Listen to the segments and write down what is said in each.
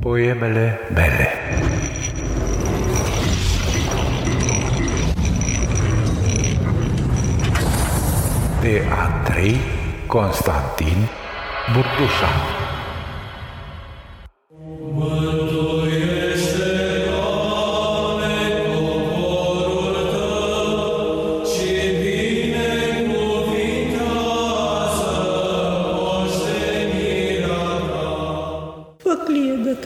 Poemele mele. De Andrei Constantin Burdușan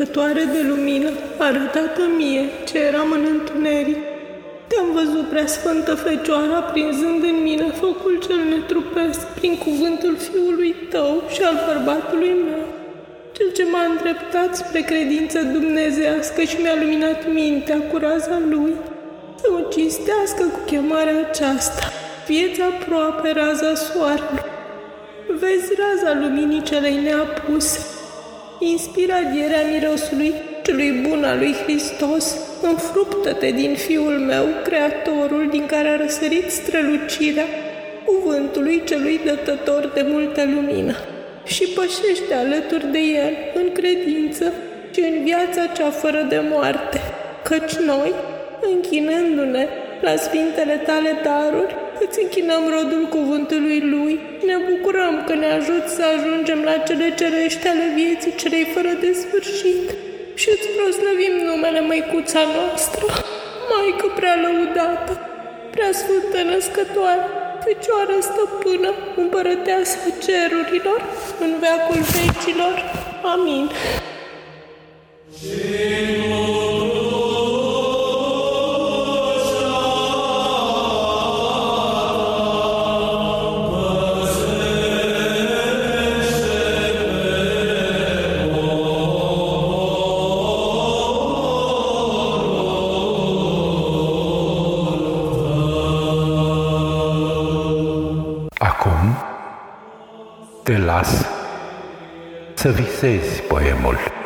Făclie dătătoare de lumină, arătată mie ce eram în întuneric. Te-am văzut, prea sfântă Fecioară, aprinzând în mine focul cel netrupesc, prin cuvântul fiului tău și al bărbatului meu. Cel ce m-a îndreptat spre credință dumnezească și mi-a luminat mintea cu raza lui, să mă cinstească cu chemarea aceasta, vieța aproape raza soarelui. Vezi raza luminii celei neapuse, Inspiradierea mirosului celui bun al lui Hristos, înfruptă-te din Fiul meu, Creatorul, din care a răsărit strălucirea cuvântului celui dătător de multă lumină. Și pășește alături de el în credință și în viața cea fără de moarte, căci noi, închinându-ne la sfintele tale daruri, îți închinăm rodul cuvântului Lui, ne bucurăm că ne ajut să ajungem la cele cerești ale vieții celei fără de sfârșit și îți proslăvim numele Măicuța noastră, Maică prea lăudată, prea sfântă născătoare, Fecioară stăpână, împărăteasa cerurilor, în veacul vecilor. Amin. Las să visezi poemul.